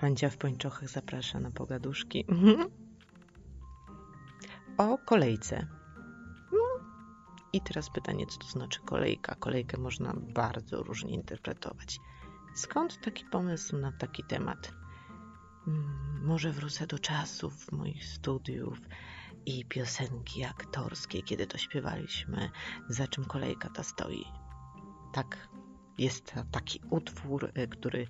Pancia w pończochach zaprasza na pogaduszki. O kolejce. No. I teraz pytanie, co to znaczy kolejka? Kolejkę można bardzo różnie interpretować. Skąd taki pomysł na taki temat? Hmm, może wrócę do czasów moich studiów i piosenki aktorskie, kiedy to śpiewaliśmy, za czym kolejka ta stoi. Tak, jest taki utwór, y, który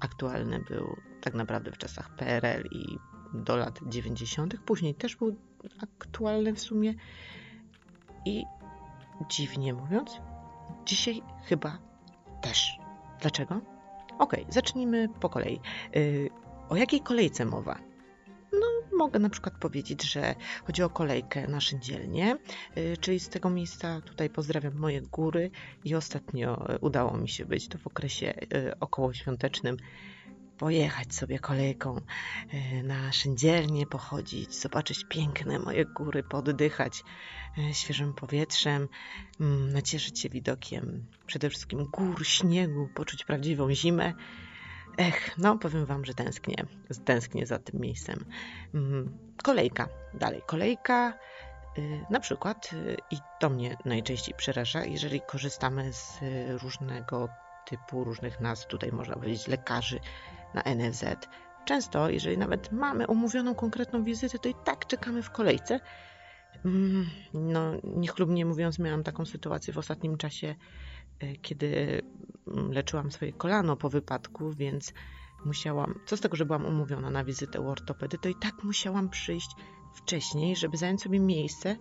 aktualny był tak naprawdę w czasach PRL i do lat 90. Później też był aktualny w sumie. I dziwnie mówiąc, dzisiaj chyba też. Dlaczego? Ok, zacznijmy po kolei. Yy, o jakiej kolejce mowa? No, mogę na przykład powiedzieć, że chodzi o kolejkę na Szyndzielnie, yy, czyli z tego miejsca tutaj pozdrawiam moje góry i ostatnio udało mi się być to w okresie yy, okołoświątecznym pojechać sobie kolejką e, na szyndzielnię, pochodzić, zobaczyć piękne moje góry, poddychać e, świeżym powietrzem, mm, nacieszyć się widokiem przede wszystkim gór, śniegu, poczuć prawdziwą zimę. Ech, no powiem Wam, że tęsknię, tęsknię za tym miejscem. Mm, kolejka, dalej, kolejka y, na przykład, y, i to mnie najczęściej przeraża, jeżeli korzystamy z różnego typu, różnych nazw, tutaj można powiedzieć lekarzy, na NFZ. Często, jeżeli nawet mamy umówioną konkretną wizytę, to i tak czekamy w kolejce. Mm, no, niechlubnie mówiąc, miałam taką sytuację w ostatnim czasie, e, kiedy mm, leczyłam swoje kolano po wypadku, więc musiałam, co z tego, że byłam umówiona na wizytę u ortopedy, to i tak musiałam przyjść wcześniej, żeby zająć sobie miejsce,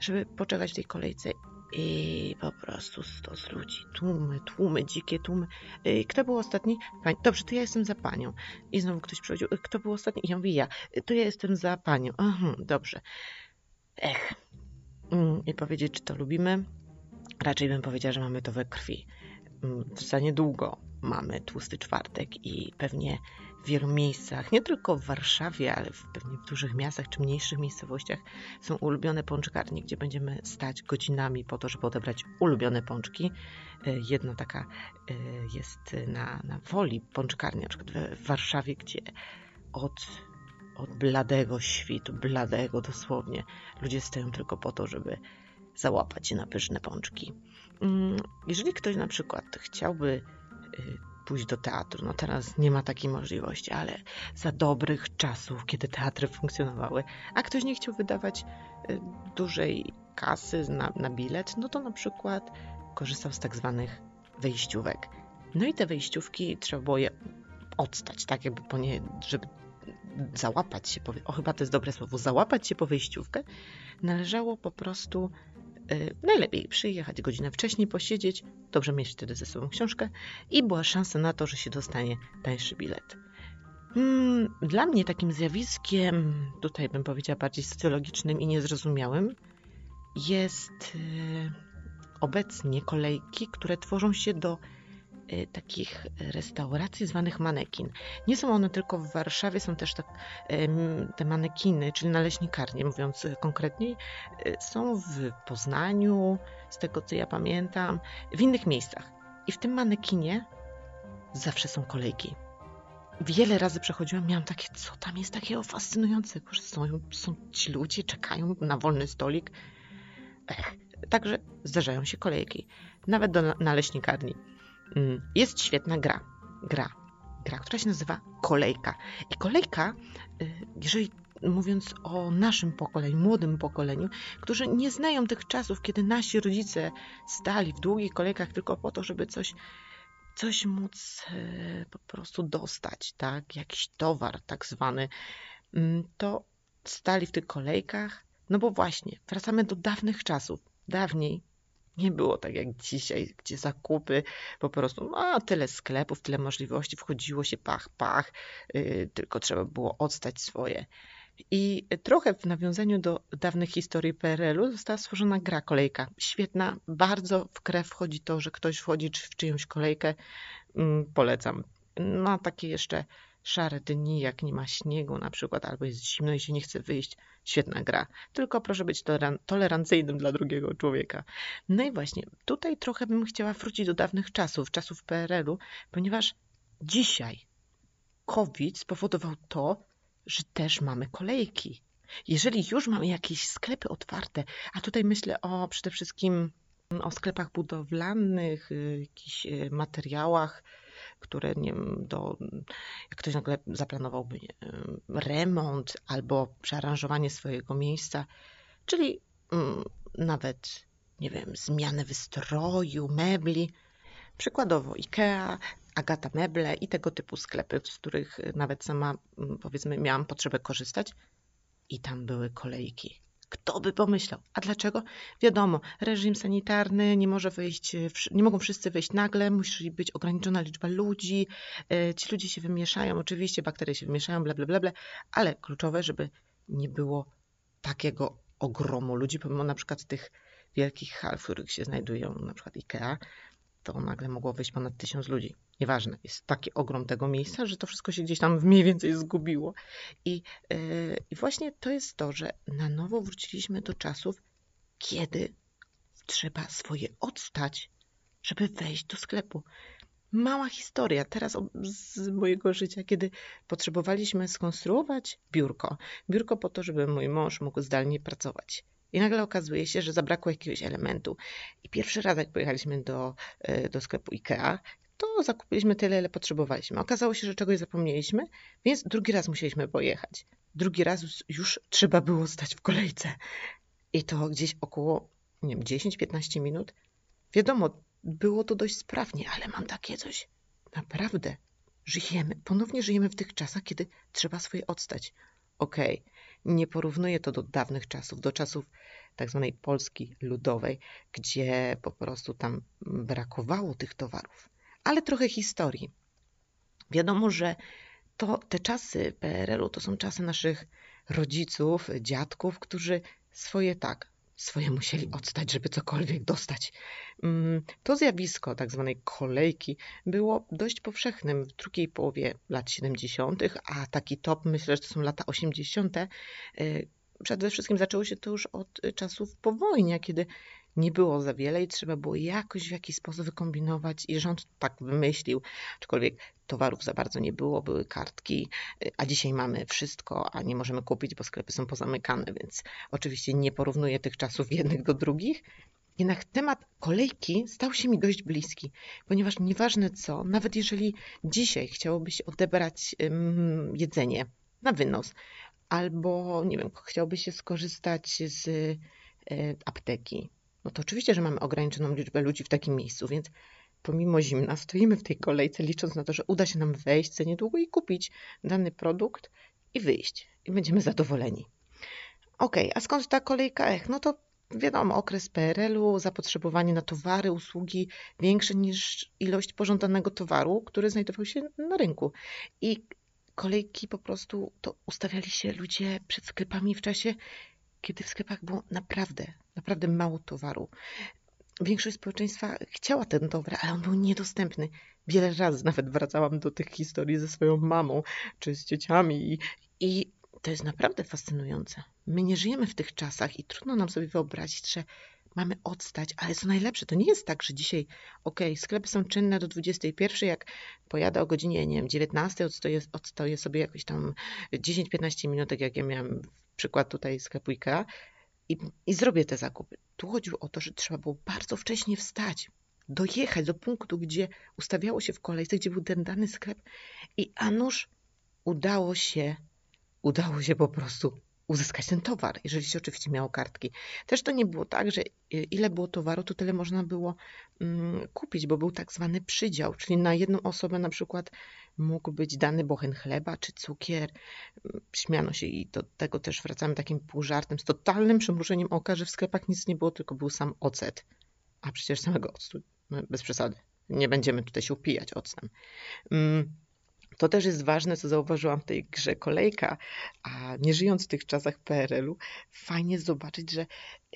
żeby poczekać w tej kolejce i po prostu stos ludzi, tłumy, tłumy, dzikie tłumy. Kto był ostatni? Pani. Dobrze, to ja jestem za panią. I znowu ktoś przychodził. Kto był ostatni? I ja mówię, ja. To ja jestem za panią. Aha, dobrze. Ech. Mm, I powiedzieć, czy to lubimy? Raczej bym powiedziała, że mamy to we krwi. Mm, za niedługo mamy tłusty czwartek i pewnie w wielu miejscach, nie tylko w Warszawie, ale w, pewnie w dużych miastach czy mniejszych miejscowościach są ulubione pączkarnie, gdzie będziemy stać godzinami po to, żeby odebrać ulubione pączki. E, jedna taka e, jest na, na Woli pączkarnia, na przykład w Warszawie, gdzie od, od bladego świtu, bladego dosłownie, ludzie stoją tylko po to, żeby załapać się na pyszne pączki. Mm, jeżeli ktoś na przykład chciałby y, pójść do teatru. No teraz nie ma takiej możliwości, ale za dobrych czasów, kiedy teatry funkcjonowały, a ktoś nie chciał wydawać y, dużej kasy na, na bilet, no to na przykład korzystał z tak zwanych wejściówek. No i te wejściówki trzeba było je odstać, tak jakby po nie, żeby załapać się, po, o chyba to jest dobre słowo, załapać się po wejściówkę, należało po prostu najlepiej przyjechać godzinę wcześniej, posiedzieć, dobrze mieć wtedy ze sobą książkę i była szansa na to, że się dostanie tańszy bilet. Hmm, dla mnie takim zjawiskiem, tutaj bym powiedziała bardziej socjologicznym i niezrozumiałym, jest y, obecnie kolejki, które tworzą się do Y, takich restauracji zwanych manekin. Nie są one tylko w Warszawie, są też tak, te manekiny, czyli naleśnikarnie, mówiąc konkretniej, y, są w Poznaniu, z tego co ja pamiętam, w innych miejscach. I w tym manekinie zawsze są kolejki. Wiele razy przechodziłam, miałam takie, co tam jest takiego fascynującego, że są, są ci ludzie, czekają na wolny stolik. Ech, także zdarzają się kolejki, nawet do naleśnikarni. Mm, jest świetna gra. Gra. Gra, która się nazywa Kolejka. I Kolejka, y, jeżeli mówiąc o naszym pokoleniu, młodym pokoleniu, którzy nie znają tych czasów, kiedy nasi rodzice stali w długich kolejkach tylko po to, żeby coś, coś móc y, po prostu dostać, tak? Jakiś towar tak zwany, mm, to stali w tych kolejkach, no bo właśnie, wracamy do dawnych czasów. Dawniej nie było tak jak dzisiaj, gdzie zakupy po prostu, no tyle sklepów, tyle możliwości, wchodziło się pach, pach, yy, tylko trzeba było odstać swoje. I trochę w nawiązaniu do dawnych historii PRL-u została stworzona gra kolejka. Świetna, bardzo w krew wchodzi to, że ktoś wchodzi w czyjąś kolejkę. Yy, polecam. No takie jeszcze szare dni, jak nie ma śniegu na przykład, albo jest zimno i się nie chce wyjść, świetna gra. Tylko proszę być tolerancyjnym dla drugiego człowieka. No i właśnie, tutaj trochę bym chciała wrócić do dawnych czasów, czasów PRL-u, ponieważ dzisiaj COVID spowodował to, że też mamy kolejki. Jeżeli już mamy jakieś sklepy otwarte, a tutaj myślę o przede wszystkim o sklepach budowlanych, y, jakichś y, materiałach, które nie wiem, do, jak ktoś nagle zaplanowałby remont albo przearanżowanie swojego miejsca, czyli mm, nawet, nie wiem, zmianę wystroju, mebli. Przykładowo IKEA, Agata Meble i tego typu sklepy, z których nawet sama, mm, powiedzmy, miałam potrzebę korzystać. I tam były kolejki. Kto by pomyślał? A dlaczego? Wiadomo, reżim sanitarny, nie może wyjść, nie mogą wszyscy wyjść nagle, musi być ograniczona liczba ludzi, e, ci ludzie się wymieszają, oczywiście bakterie się wymieszają, bla, bla, bla, bla, ale kluczowe, żeby nie było takiego ogromu ludzi, pomimo na przykład tych wielkich hal, w których się znajdują na przykład IKEA, to nagle mogło wyjść ponad tysiąc ludzi. Nieważne, jest taki ogrom tego miejsca, że to wszystko się gdzieś tam mniej więcej zgubiło. I, yy, I właśnie to jest to, że na nowo wróciliśmy do czasów, kiedy trzeba swoje odstać, żeby wejść do sklepu. Mała historia teraz z mojego życia, kiedy potrzebowaliśmy skonstruować biurko. Biurko po to, żeby mój mąż mógł zdalnie pracować. I nagle okazuje się, że zabrakło jakiegoś elementu. I pierwszy raz, jak pojechaliśmy do, e, do sklepu IKEA, to zakupiliśmy tyle, ile potrzebowaliśmy. Okazało się, że czegoś zapomnieliśmy, więc drugi raz musieliśmy pojechać. Drugi raz już trzeba było stać w kolejce. I to gdzieś około, nie wiem, 10-15 minut. Wiadomo, było to dość sprawnie, ale mam takie coś. Naprawdę, żyjemy, ponownie żyjemy w tych czasach, kiedy trzeba swoje odstać. Okej, okay nie porównuję to do dawnych czasów, do czasów tak zwanej Polski ludowej, gdzie po prostu tam brakowało tych towarów. Ale trochę historii. Wiadomo, że to, te czasy PRL-u to są czasy naszych rodziców, dziadków, którzy swoje tak swoje musieli odstać, żeby cokolwiek dostać. Mm, to zjawisko tak zwanej kolejki było dość powszechnym w drugiej połowie lat 70., a taki top myślę, że to są lata 80. Y, przede wszystkim zaczęło się to już od czasów po wojnie, kiedy nie było za wiele i trzeba było jakoś w jakiś sposób wykombinować i rząd tak wymyślił, aczkolwiek towarów za bardzo nie było, były kartki, a dzisiaj mamy wszystko, a nie możemy kupić, bo sklepy są pozamykane, więc oczywiście nie porównuję tych czasów jednych do drugich. Jednak temat kolejki stał się mi dość bliski, ponieważ nieważne co, nawet jeżeli dzisiaj chciałobyś odebrać jedzenie na wynos, albo nie wiem, chciałbyś się skorzystać z e, apteki, no to oczywiście, że mamy ograniczoną liczbę ludzi w takim miejscu, więc pomimo zimna stoimy w tej kolejce, licząc na to, że uda się nam wejść za niedługo i kupić dany produkt i wyjść. I będziemy zadowoleni. Ok, a skąd ta kolejka Ech? No to wiadomo, okres PRL-u, zapotrzebowanie na towary, usługi większe niż ilość pożądanego towaru, który znajdował się na rynku. I kolejki po prostu to ustawiali się ludzie przed sklepami w czasie, kiedy w sklepach było naprawdę, naprawdę mało towaru. Większość społeczeństwa chciała ten towar, ale on był niedostępny. Wiele razy nawet wracałam do tych historii ze swoją mamą czy z ciociami i, i to jest naprawdę fascynujące. My nie żyjemy w tych czasach i trudno nam sobie wyobrazić, że mamy odstać, ale co najlepsze, to nie jest tak, że dzisiaj, ok, sklepy są czynne do 21, jak pojadę o godzinie, nie wiem, 19, odstoję, odstoję sobie jakoś tam 10-15 minut, tak jak ja miałam przykład tutaj sklepu IKEA i, i zrobię te zakupy. Tu chodziło o to, że trzeba było bardzo wcześnie wstać, dojechać do punktu, gdzie ustawiało się w kolejce, gdzie był ten dany sklep i a nuż udało się, udało się po prostu uzyskać ten towar, jeżeli się oczywiście miało kartki. Też to nie było tak, że ile było towaru, to tyle można było mm, kupić, bo był tak zwany przydział, czyli na jedną osobę na przykład mógł być dany bochen chleba czy cukier. Śmiano się i do tego też wracamy takim półżartem, z totalnym przymrużeniem oka, że w sklepach nic nie było, tylko był sam ocet. A przecież samego octu, no, bez przesady. Nie będziemy tutaj się upijać octem. To też jest ważne, co zauważyłam w tej grze Kolejka, a nie żyjąc w tych czasach PRL-u, fajnie zobaczyć, że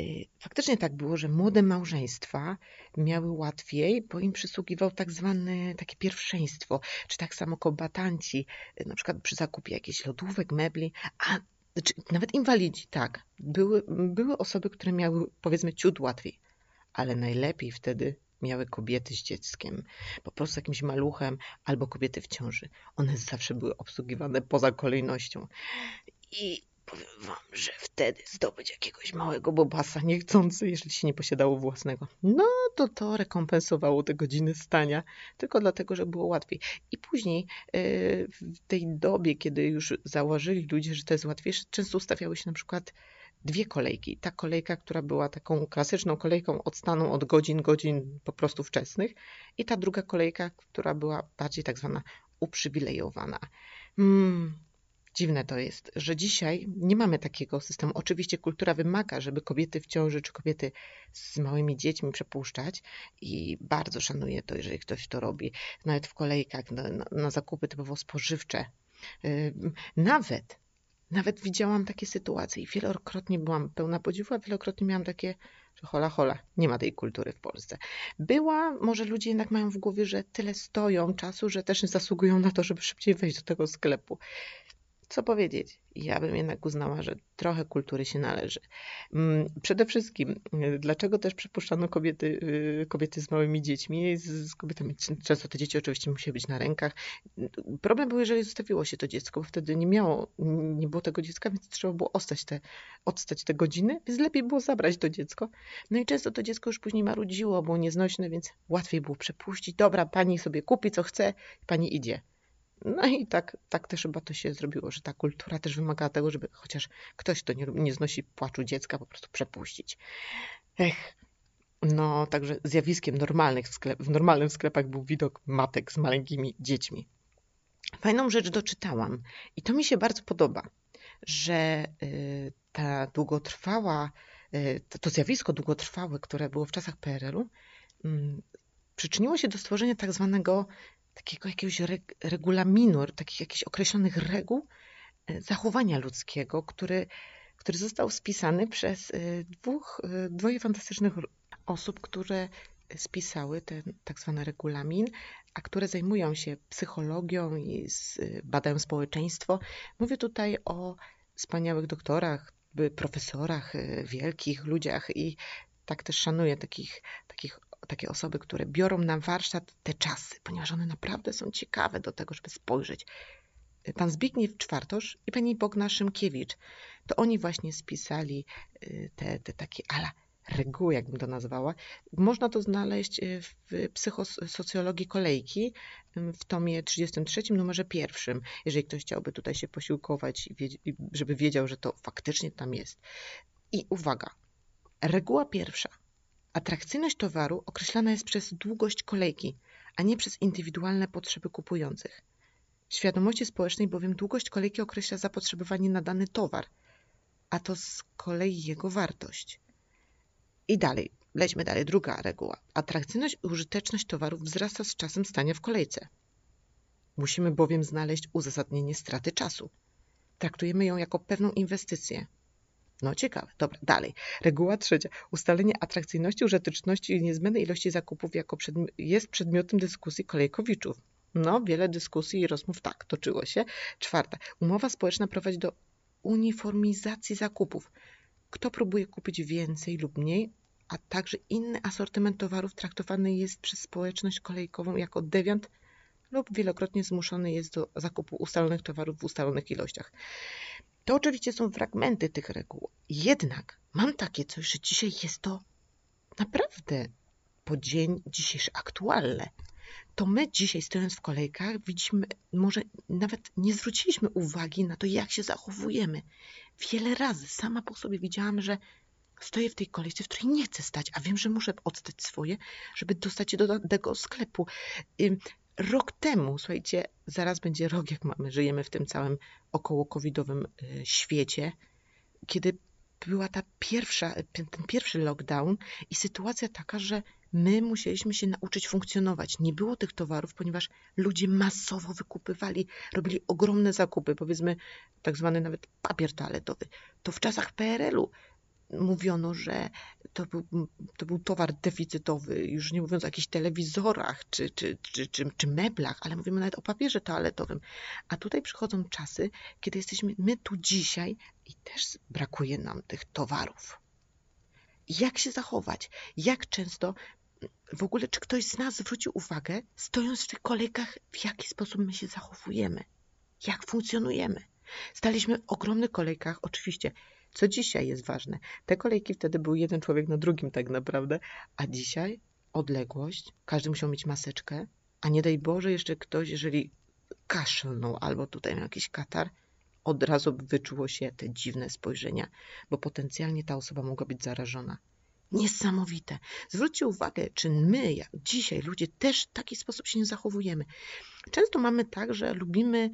y, faktycznie tak było, że młode małżeństwa miały łatwiej, bo im przysługiwał tak zwane takie pierwszeństwo, czy tak samo kombatanci, y, na przykład przy zakupie jakichś lodówek, mebli, a czy nawet inwalidzi, tak. Były, były osoby, które miały powiedzmy ciut łatwiej, ale najlepiej wtedy miały kobiety z dzieckiem, po prostu jakimś maluchem, albo kobiety w ciąży. One zawsze były obsługiwane poza kolejnością. I powiem wam, że wtedy zdobyć jakiegoś małego bobasa niechcący, jeżeli się nie posiadało własnego, no to to rekompensowało te godziny stania, tylko dlatego, że było łatwiej. I później yy, w tej dobie, kiedy już założyli ludzie, że to jest łatwiejsze, często ustawiały się na przykład dwie kolejki. Ta kolejka, która była taką klasyczną kolejką od stanu od godzin, godzin po prostu wczesnych i ta druga kolejka, która była bardziej tak zwana uprzywilejowana. Mm, dziwne to jest, że dzisiaj nie mamy takiego systemu. Oczywiście kultura wymaga, żeby kobiety w ciąży czy kobiety z małymi dziećmi przepuszczać i bardzo szanuję to, jeżeli ktoś to robi. Nawet w kolejkach na, na, zakupy typowo spożywcze. Nawet nawet widziałam takie sytuacje i wielokrotnie byłam pełna podziwu, a wielokrotnie miałam takie, że hola hola, nie ma tej kultury w Polsce. Była, może ludzie jednak mają w głowie, że tyle stoją czasu, że też zasługują na to, żeby szybciej wejść do tego sklepu. Co powiedzieć? Ja bym jednak uznała, że trochę kultury się należy. Mm, przede wszystkim, y, dlaczego też przepuszczano kobiety, y, kobiety z małymi dziećmi, z kobietami, często te dzieci oczywiście musiały być na rękach. Problem był, jeżeli zostawiło się to dziecko, bo wtedy nie miało, nie było tego dziecka, więc trzeba było ostać te, odstać te godziny, więc lepiej było zabrać to dziecko. No i często to dziecko już później marudziło, było nieznośne, więc łatwiej było przepuścić. Dobra, pani sobie kupi co chce, pani idzie. No i tak, tak też chyba to się zrobiło, że ta kultura też wymaga tego, żeby chociaż ktoś, kto nie, nie znosi płaczu dziecka, po prostu przepuścić. Ech, no także zjawiskiem normalnych w, sklep, w sklepach był widok matek z maleńkimi dziećmi. Fajną rzecz doczytałam i to mi się bardzo podoba, że y, ta długotrwała, y, to zjawisko długotrwałe, które było w czasach PRL-u, mm, przyczyniło się do stworzenia tak zwanego takiego jakiegoś regulaminu, takich jakichś określonych reguł e, zachowania ludzkiego, który, który został spisany przez e, dwóch, e, dwoje fantastycznych osób, które spisały ten tak zwany regulamin, a które zajmują się psychologią i badają społeczeństwo. Mówię tutaj o wspaniałych doktorach, profesorach, wielkich ludziach i tak też szanuję takich, takich takie osoby, które biorą na warsztat te czasy, ponieważ one naprawdę są ciekawe do tego, żeby spojrzeć. Pan Zbigniew Czwartosz i pani Bogna Szymkiewicz, to oni właśnie spisali y, te, te takie ala reguły, jakbym to nazwała. Można to znaleźć y, w psychosocjologii kolejki w tomie 33, numerze pierwszym, jeżeli ktoś chciałby tutaj się posiłkować, żeby wiedział, że to faktycznie tam jest. I uwaga, reguła pierwsza – Atrakcyjność towaru określana jest przez długość kolejki, a nie przez indywidualne potrzeby kupujących. W świadomości społecznej bowiem długość kolejki określa zapotrzebowanie na dany towar, a to z kolei jego wartość. I dalej, lećmy dalej, druga reguła. Atrakcyjność i użyteczność towarów wzrasta z czasem stania w kolejce. Musimy bowiem znaleźć uzasadnienie straty czasu. Traktujemy ją jako pewną inwestycję, no ciekawe. Dobra, dalej. Reguła trzecia. Ustalenie atrakcyjności, użyteczności i niezbędnej ilości zakupów jako przedmi jest przedmiotem dyskusji kolejkowiczów. No, wiele dyskusji i rozmów tak toczyło się. Czwarta. Umowa społeczna prowadzi do uniformizacji zakupów. Kto próbuje kupić więcej lub mniej, a także inny asortyment towarów traktowany jest przez społeczność kolejkową jako dewiant lub wielokrotnie zmuszony jest do zakupu ustalonych towarów w ustalonych ilościach. To oczywiście są fragmenty tych reguł. Jednak mam takie coś, że dzisiaj jest to naprawdę po dzień dzisiejszy aktualne. To my dzisiaj stojąc w kolejkach widzimy, może nawet nie zwróciliśmy uwagi na to, jak się zachowujemy. Wiele razy sama po sobie widziałam, że stoję w tej kolejce, w której nie chcę stać, a wiem, że muszę odstać swoje, żeby dostać się do tego sklepu rok temu, słuchajcie, zaraz będzie rok, jak mamy, żyjemy w tym całym około covidowym y, świecie, kiedy była ta pierwsza, ten pierwszy lockdown i sytuacja taka, że my musieliśmy się nauczyć funkcjonować. Nie było tych towarów, ponieważ ludzie masowo wykupywali, robili ogromne zakupy, powiedzmy tak zwany nawet papier toaletowy. To w czasach PRL-u mówiono, że to był, to był towar deficytowy, już nie mówiąc o jakichś telewizorach czy, czy, czy, czy, czy meblach, ale mówimy nawet o papierze toaletowym. A tutaj przychodzą czasy, kiedy jesteśmy my tu dzisiaj i też brakuje nam tych towarów. Jak się zachować? Jak często w ogóle, czy ktoś z nas zwrócił uwagę, stojąc w tych kolejkach, w jaki sposób my się zachowujemy, jak funkcjonujemy. Staliśmy w ogromnych kolejkach, oczywiście, co dzisiaj jest ważne. Te kolejki wtedy był jeden człowiek na drugim tak naprawdę, a dzisiaj odległość, każdy musiał mieć maseczkę, a nie daj Boże jeszcze ktoś, jeżeli kaszlnął albo tutaj miał jakiś katar, od razu wyczuło się te dziwne spojrzenia, bo potencjalnie ta osoba mogła być zarażona. Niesamowite. Zwróćcie uwagę, czy my, jak dzisiaj, ludzie też w taki sposób się nie zachowujemy. Często mamy tak, że lubimy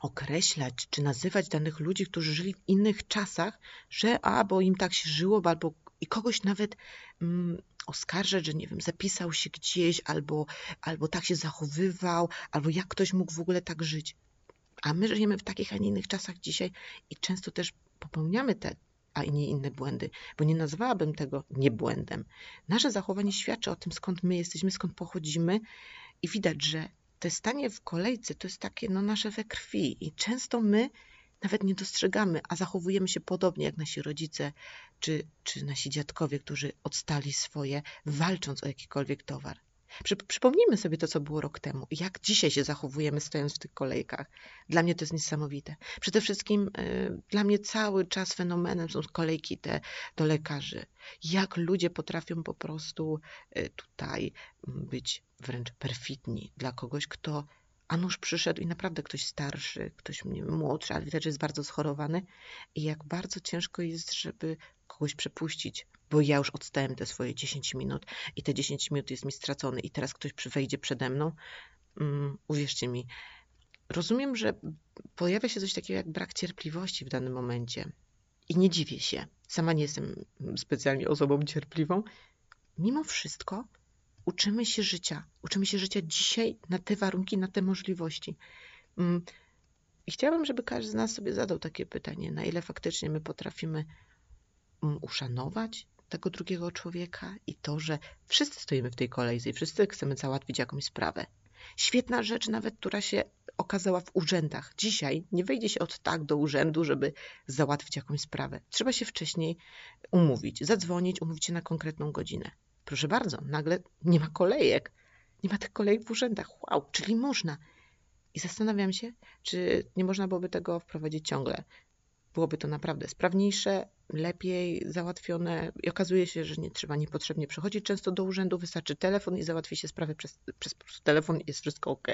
określać czy nazywać danych ludzi, którzy żyli w innych czasach, że a, bo im tak się żyło, albo i kogoś nawet mm, oskarżać, że nie wiem, zapisał się gdzieś, albo, albo tak się zachowywał, albo jak ktoś mógł w ogóle tak żyć. A my żyjemy w takich, a nie innych czasach dzisiaj i często też popełniamy te, a nie inne błędy, bo nie nazwałabym tego niebłędem. Nasze zachowanie świadczy o tym, skąd my jesteśmy, skąd pochodzimy i widać, że te stanie w kolejce to jest takie no, nasze we krwi i często my nawet nie dostrzegamy, a zachowujemy się podobnie jak nasi rodzice czy, czy nasi dziadkowie, którzy odstali swoje, walcząc o jakikolwiek towar. Przypomnijmy sobie to, co było rok temu jak dzisiaj się zachowujemy stojąc w tych kolejkach. Dla mnie to jest niesamowite. Przede wszystkim y, dla mnie cały czas fenomenem są kolejki te do lekarzy. Jak ludzie potrafią po prostu y, tutaj być wręcz perfidni dla kogoś, kto a nuż przyszedł i naprawdę ktoś starszy, ktoś młodszy, ale widać, że jest bardzo schorowany i jak bardzo ciężko jest, żeby kogoś przepuścić, bo ja już odstałem te swoje 10 minut i te 10 minut jest mi stracone i teraz ktoś wejdzie przede mną. Um, uwierzcie mi, rozumiem, że pojawia się coś takiego jak brak cierpliwości w danym momencie i nie dziwię się. Sama nie jestem specjalnie osobą cierpliwą. Mimo wszystko uczymy się życia. Uczymy się życia dzisiaj na te warunki, na te możliwości. Mm, I chciałabym, żeby każdy z nas sobie zadał takie pytanie, na ile faktycznie my potrafimy mm, uszanować tego drugiego człowieka i to, że wszyscy stoimy w tej kolejce i wszyscy chcemy załatwić jakąś sprawę. Świetna rzecz nawet, która się okazała w urzędach. Dzisiaj nie wejdzie się od tak do urzędu, żeby załatwić jakąś sprawę. Trzeba się wcześniej umówić, zadzwonić, umówić się na konkretną godzinę. Proszę bardzo, nagle nie ma kolejek. Nie ma tych kolejek w urzędach. Wow, czyli można. I zastanawiam się, czy nie można byłoby tego wprowadzić ciągle. Byłoby to naprawdę sprawniejsze, lepiej załatwione i okazuje się, że nie trzeba niepotrzebnie przychodzić często do urzędu, wystarczy telefon i załatwi się sprawę przez, przez telefon i jest wszystko ok.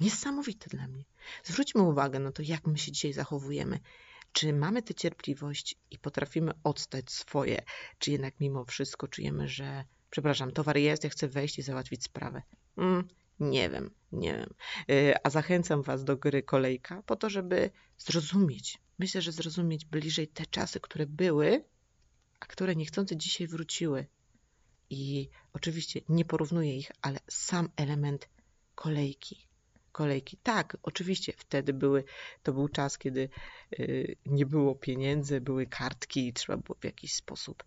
Niesamowite dla mnie. Zwróćmy uwagę na to, jak my się dzisiaj zachowujemy. Czy mamy tę cierpliwość i potrafimy odstać swoje, czy jednak mimo wszystko czujemy, że przepraszam, towar jest, ja chcę wejść i załatwić sprawę. Mm, nie wiem, nie wiem. Y, a zachęcam Was do gry kolejka po to, żeby zrozumieć, myślę, że zrozumieć bliżej te czasy, które były, a które niechcący dzisiaj wróciły. I oczywiście nie porównuję ich, ale sam element kolejki, kolejki. Tak, oczywiście wtedy były, to był czas, kiedy y, nie było pieniędzy, były kartki i trzeba było w jakiś sposób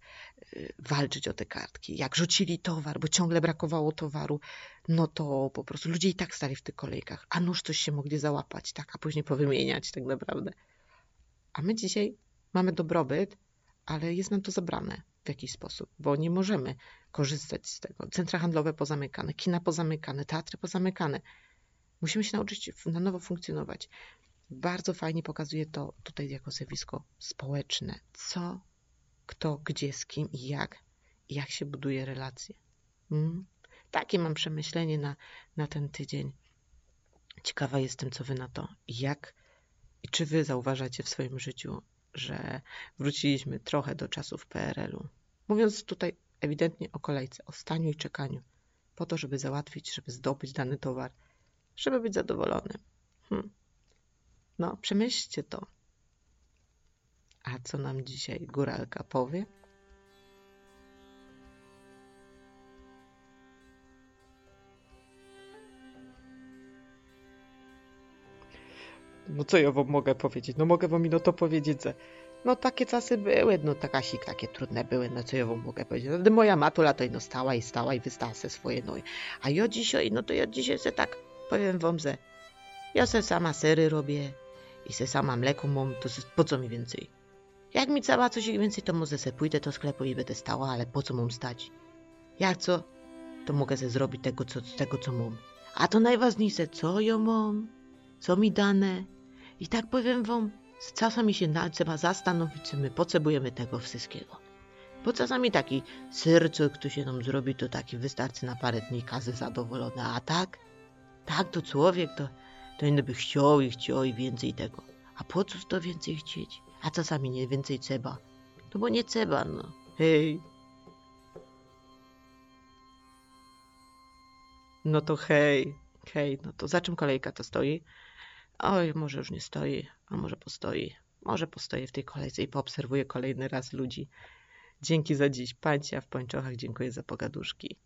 y, walczyć o te kartki. Jak rzucili towar, bo ciągle brakowało towaru, no to po prostu ludzie i tak stali w tych kolejkach, a nóż coś się mogli załapać, tak, a później powymieniać tak naprawdę. A my dzisiaj mamy dobrobyt, ale jest nam to zabrane w jakiś sposób, bo nie możemy korzystać z tego. Centra handlowe pozamykane, kina pozamykane, teatry pozamykane. Musimy się nauczyć na nowo funkcjonować. Bardzo fajnie pokazuje to tutaj jako zjawisko społeczne. Co, kto, gdzie, z kim i jak, jak się buduje relacje. Hmm? Takie mam przemyślenie na, na ten tydzień. Ciekawa jestem, co wy na to. Jak i czy wy zauważacie w swoim życiu, że wróciliśmy trochę do czasów PRL-u? Mówiąc tutaj ewidentnie o kolejce, o staniu i czekaniu, po to, żeby załatwić, żeby zdobyć dany towar – żeby być zadowolonym. Hm. No, przemyślcie to. A co nam dzisiaj góralka powie? No co ja wam mogę powiedzieć? No mogę wam no to powiedzieć, że no takie czasy były, no takasik takie trudne były, no co ja wam mogę powiedzieć. No, moja matula to no stała i stała i wystała se swoje, no a ja dzisiaj, no to ja dzisiaj se tak Powiem wam, że ja se sama sery robię i se sama mleko mam, to po co mi więcej? Jak mi cała coś więcej, to może se pójdę do sklepu i będę stała, ale po co mam stać? Jak co? To mogę ze zrobić tego, co, tego, co mam. A to najważniejsze, co ja mam, co mi dane. I tak powiem wam, czasami się na, trzeba zastanowić, czy my potrzebujemy tego wszystkiego. Bo czasami taki serce, kto się nam zrobi, to taki wystarczy na parę dni kazy zadowolone. A tak? Tak, to człowiek, to, to inny by chciał i chciał i więcej tego. A po cóż to więcej chcieć? A czasami nie więcej trzeba. To bo nie trzeba, no. Hej. No to hej, hej, no to za czym kolejka to stoi? Oj, może już nie stoi, a może postoi. Może postoję w tej kolejce i poobserwuję kolejny raz ludzi. Dzięki za dziś, pancia w pończochach, dziękuję za pogaduszki.